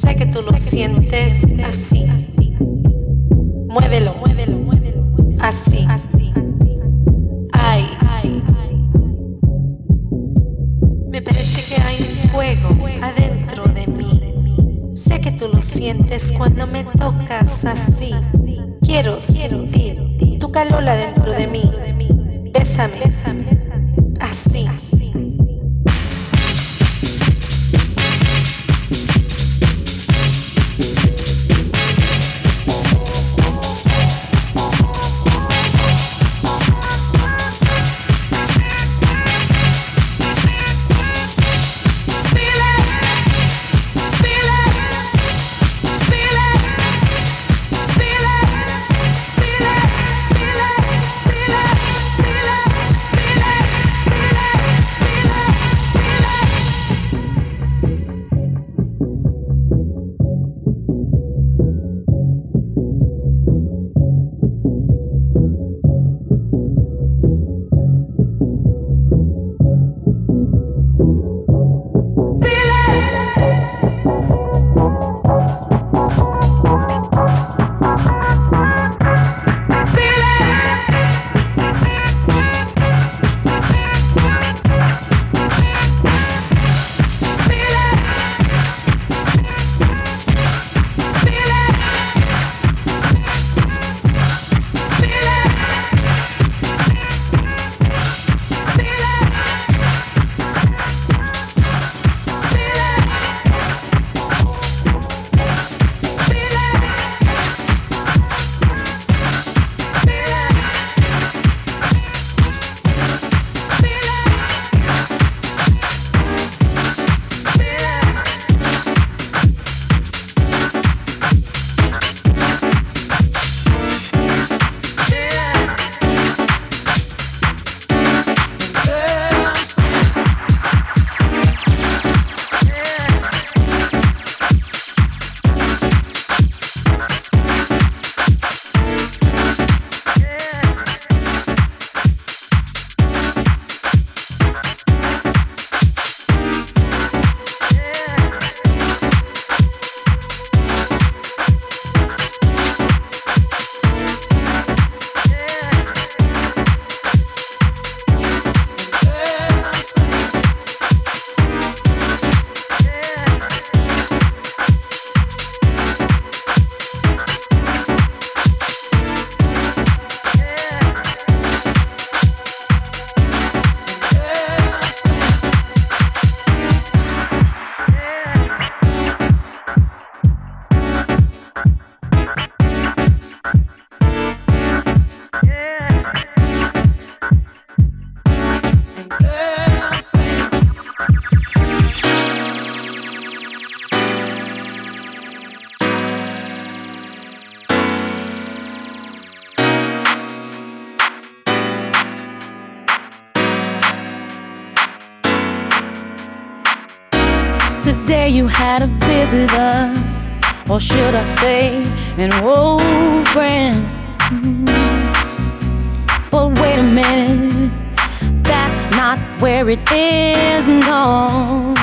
Sé que tú lo sientes así. Muévelo, muévelo, muévelo. Así, así. Ay, ay, ay. Me parece que hay fuego adentro de mí. Sé que tú lo sientes cuando me tocas así. Quiero sentir tu calor adentro de mí. Bésame, bésame. Visitor, or should I say, an old friend. But wait a minute, that's not where it is, no.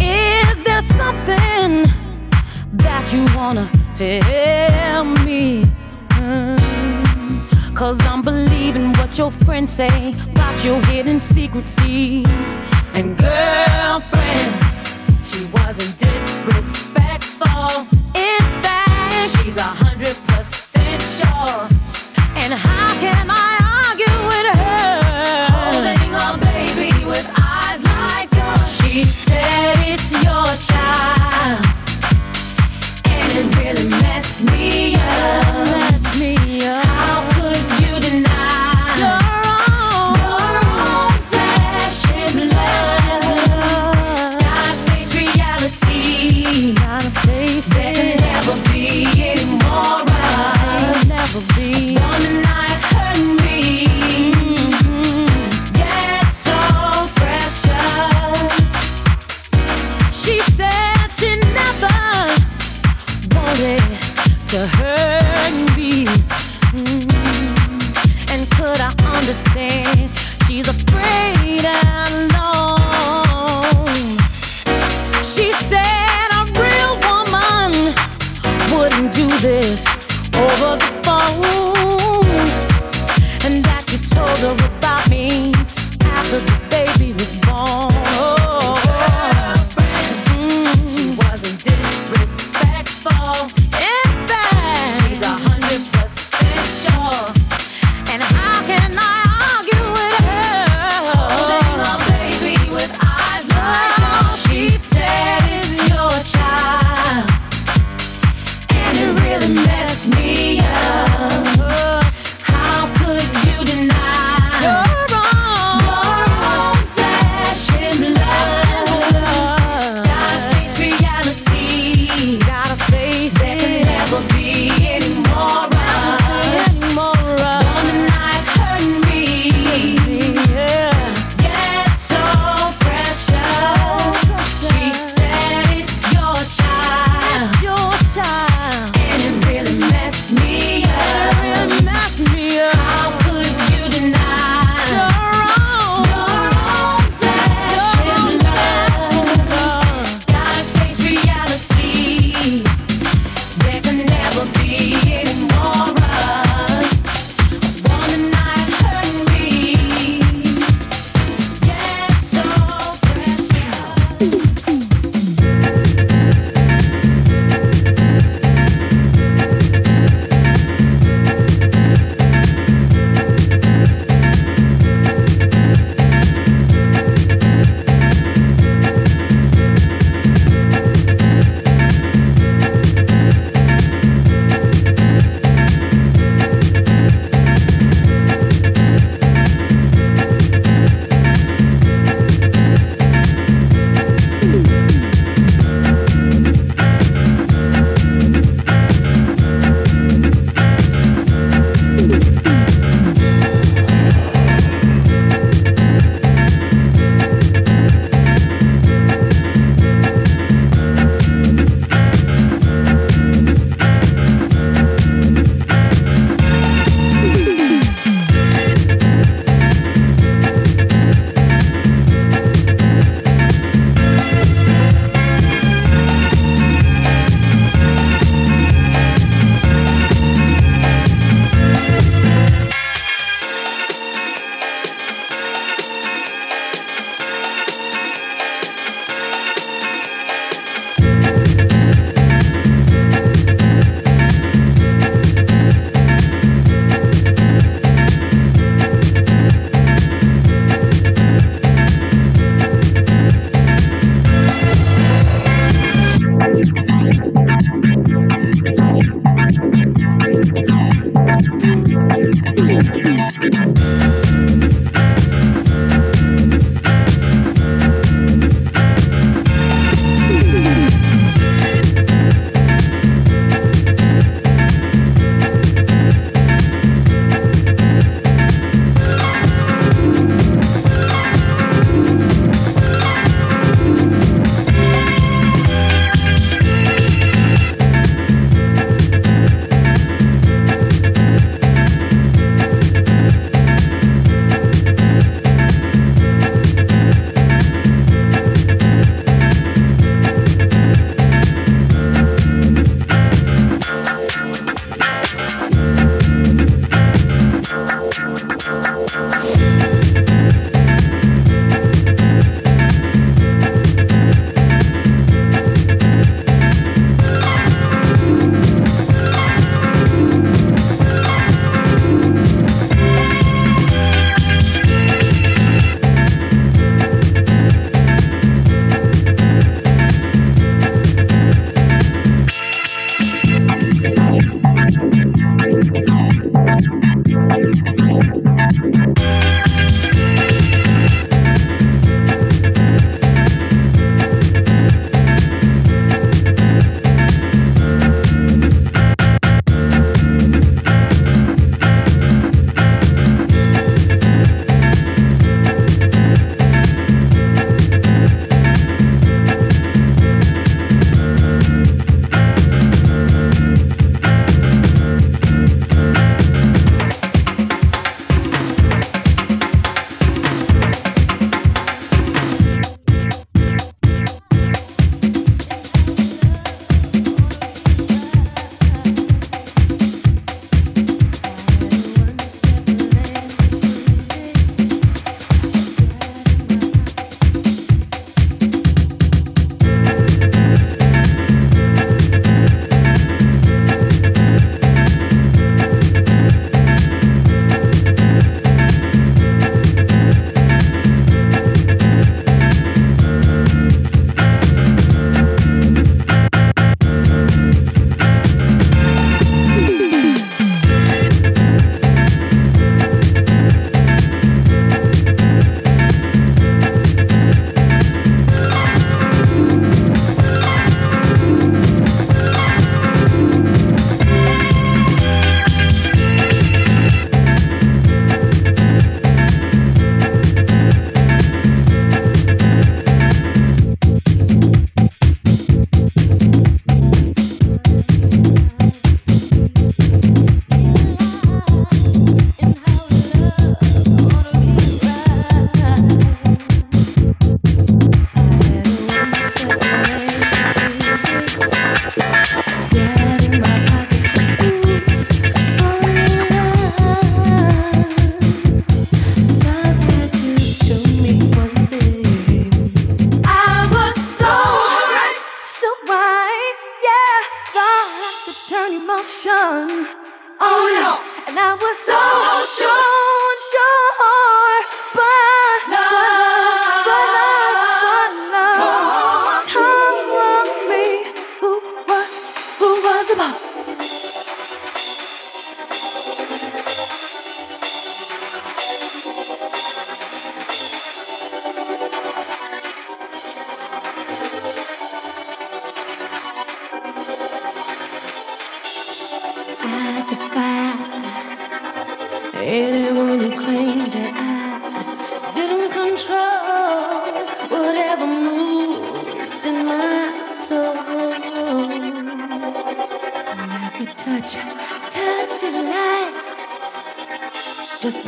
Is there something that you wanna tell me? Hmm, Cause I'm believing what your friends say about your hidden secrecies and girlfriend she wasn't disrespectful. In fact, she's a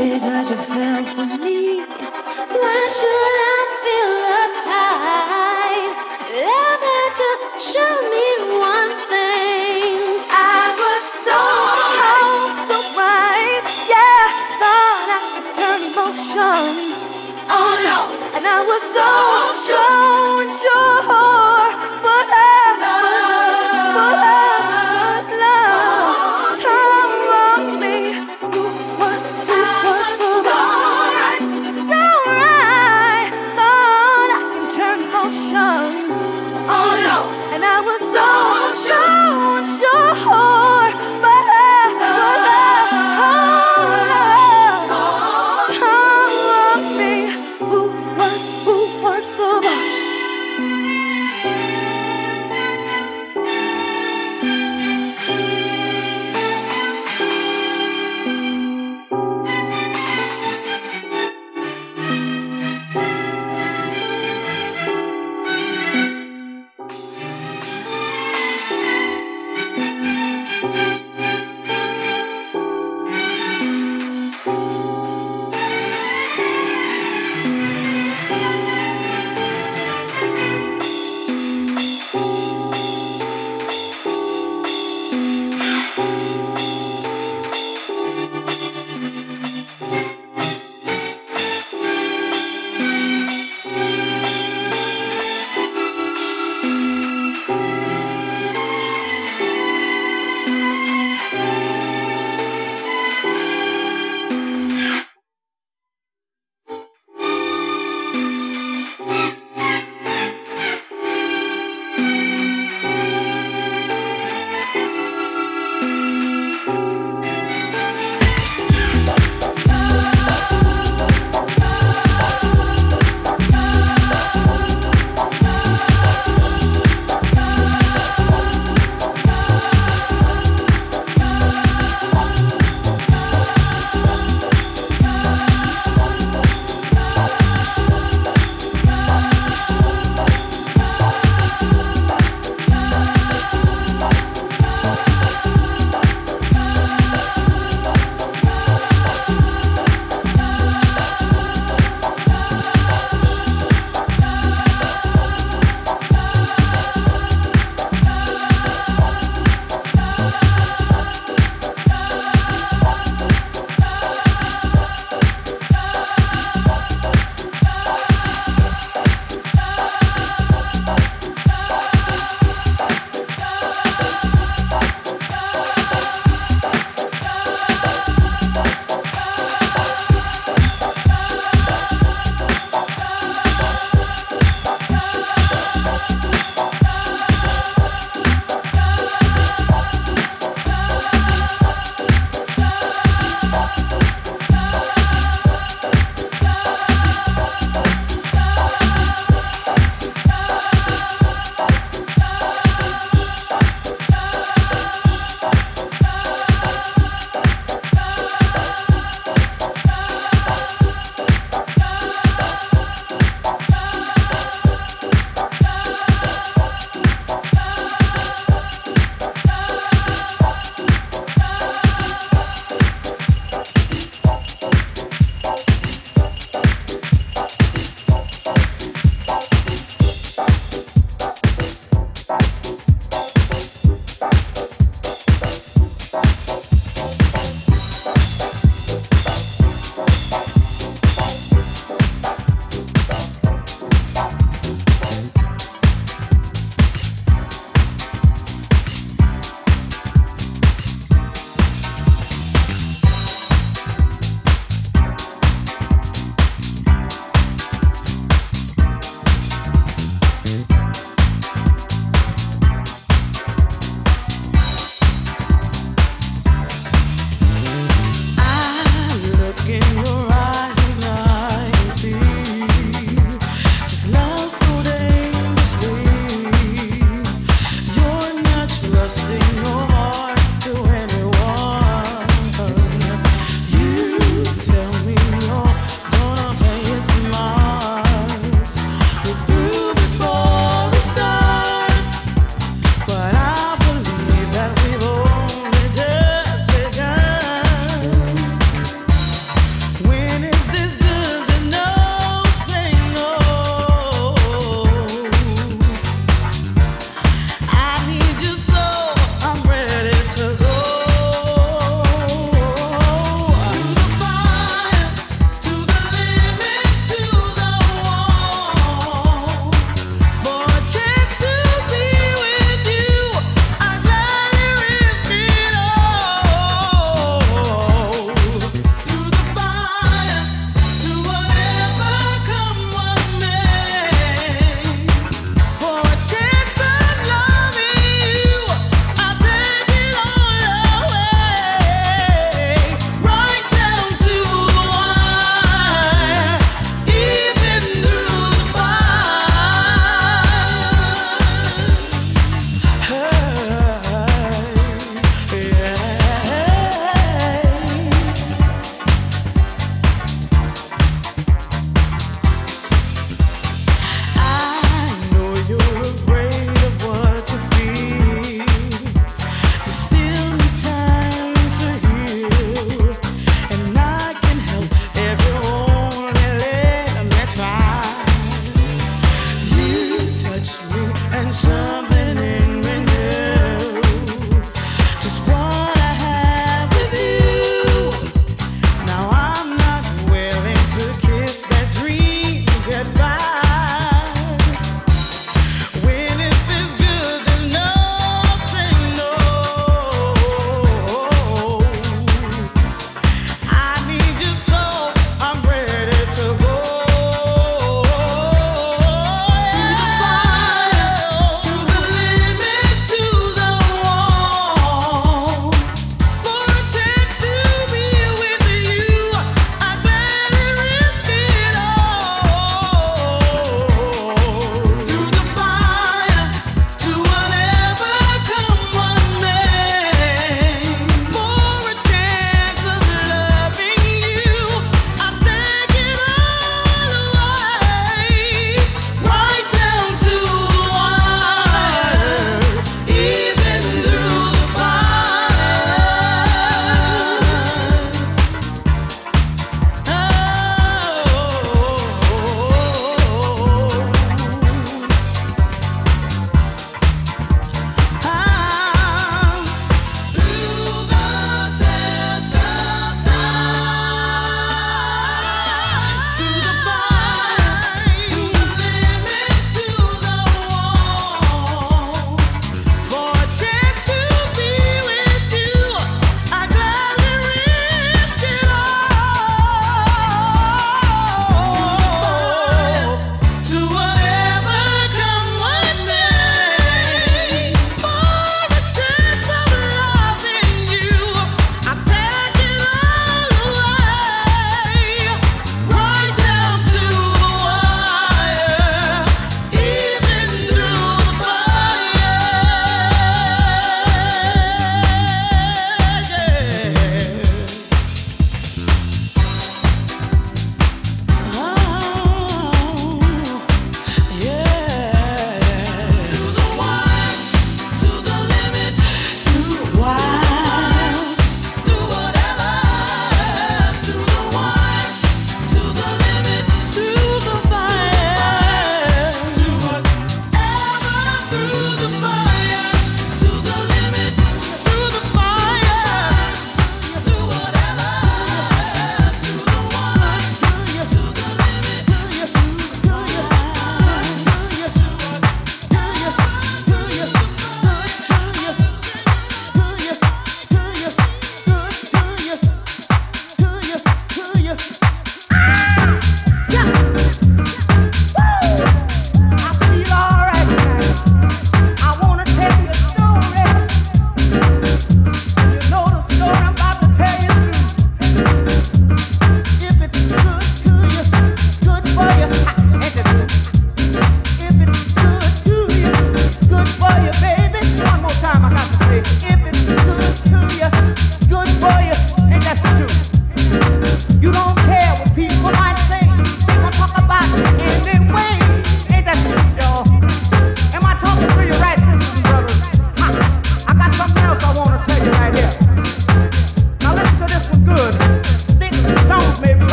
because you fell for me. Why should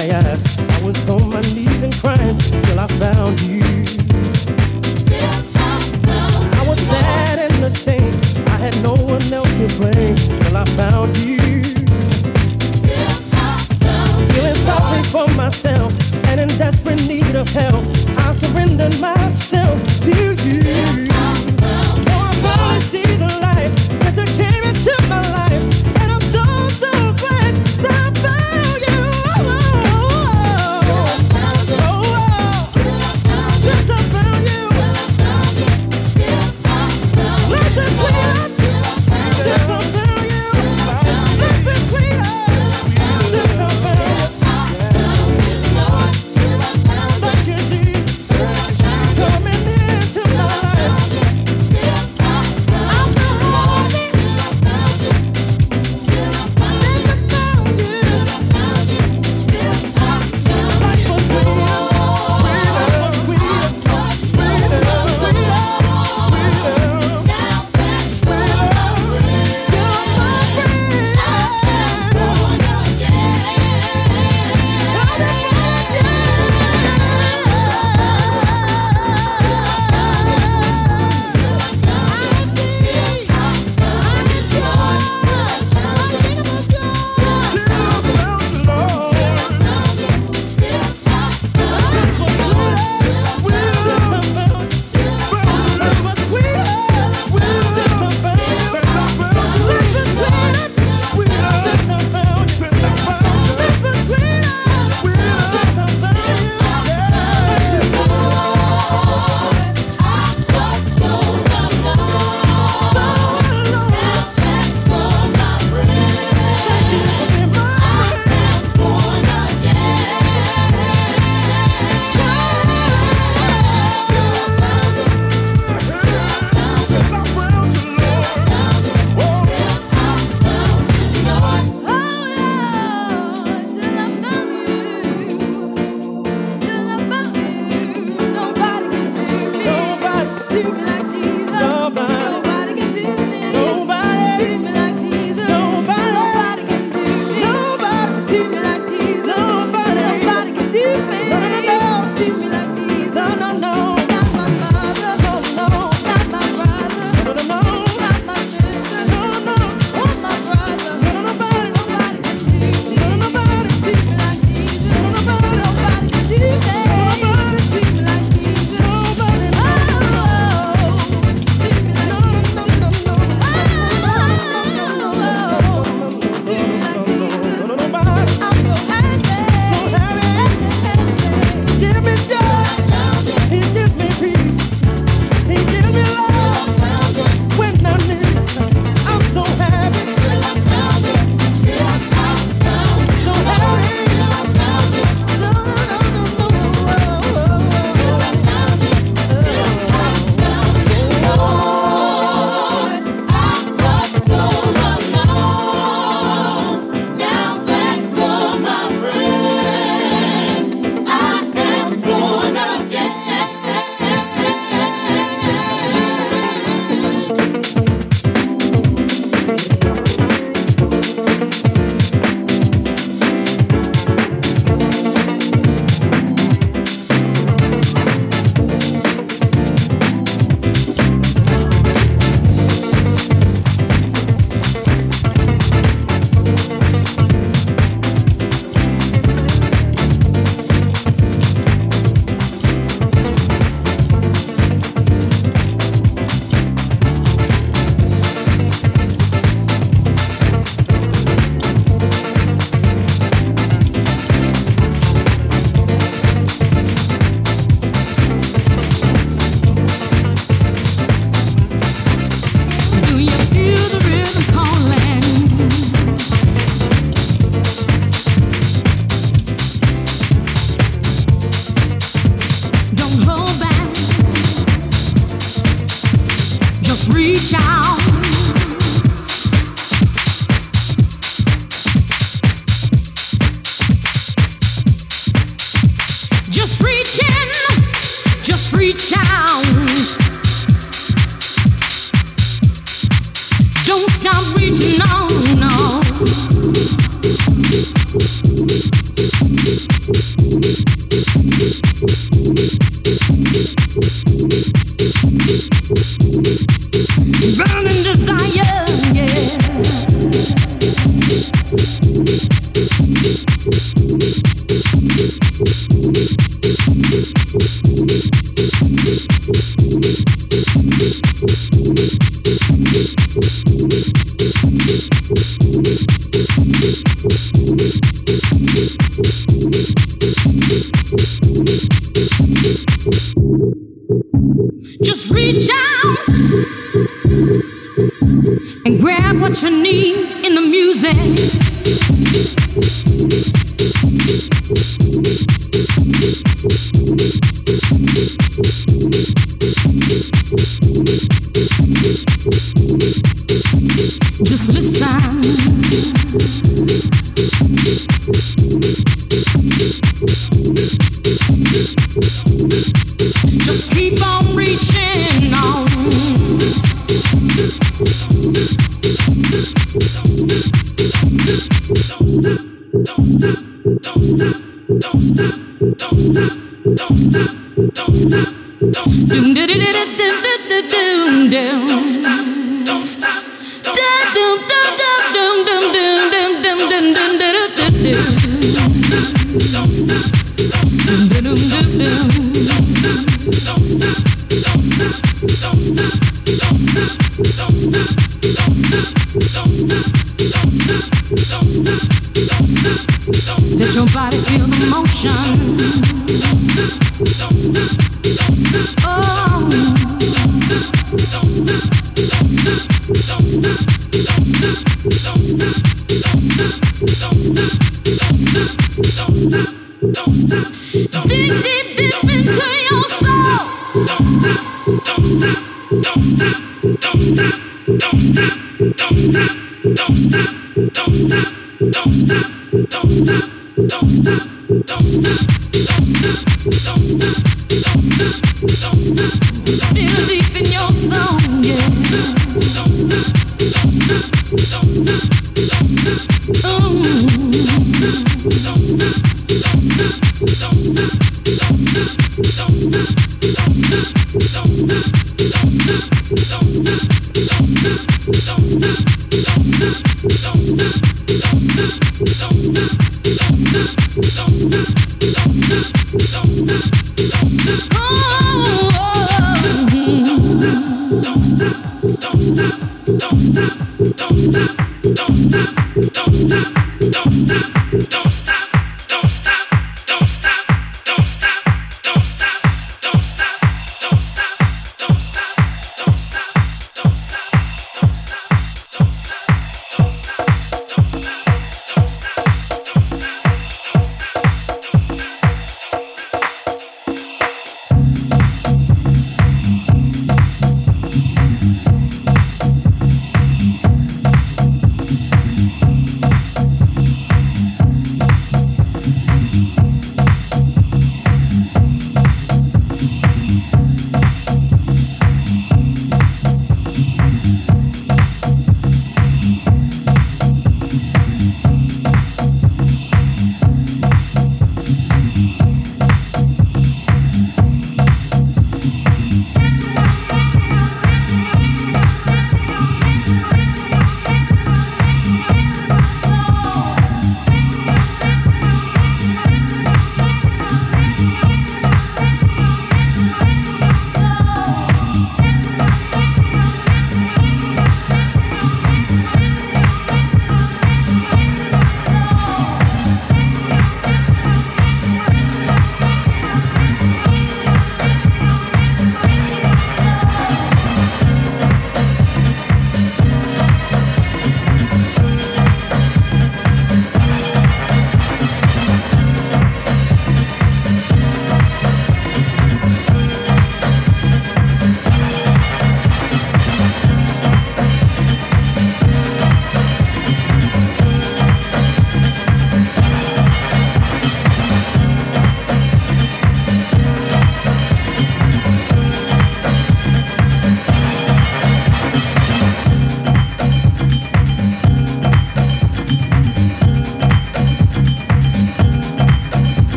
in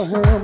for him.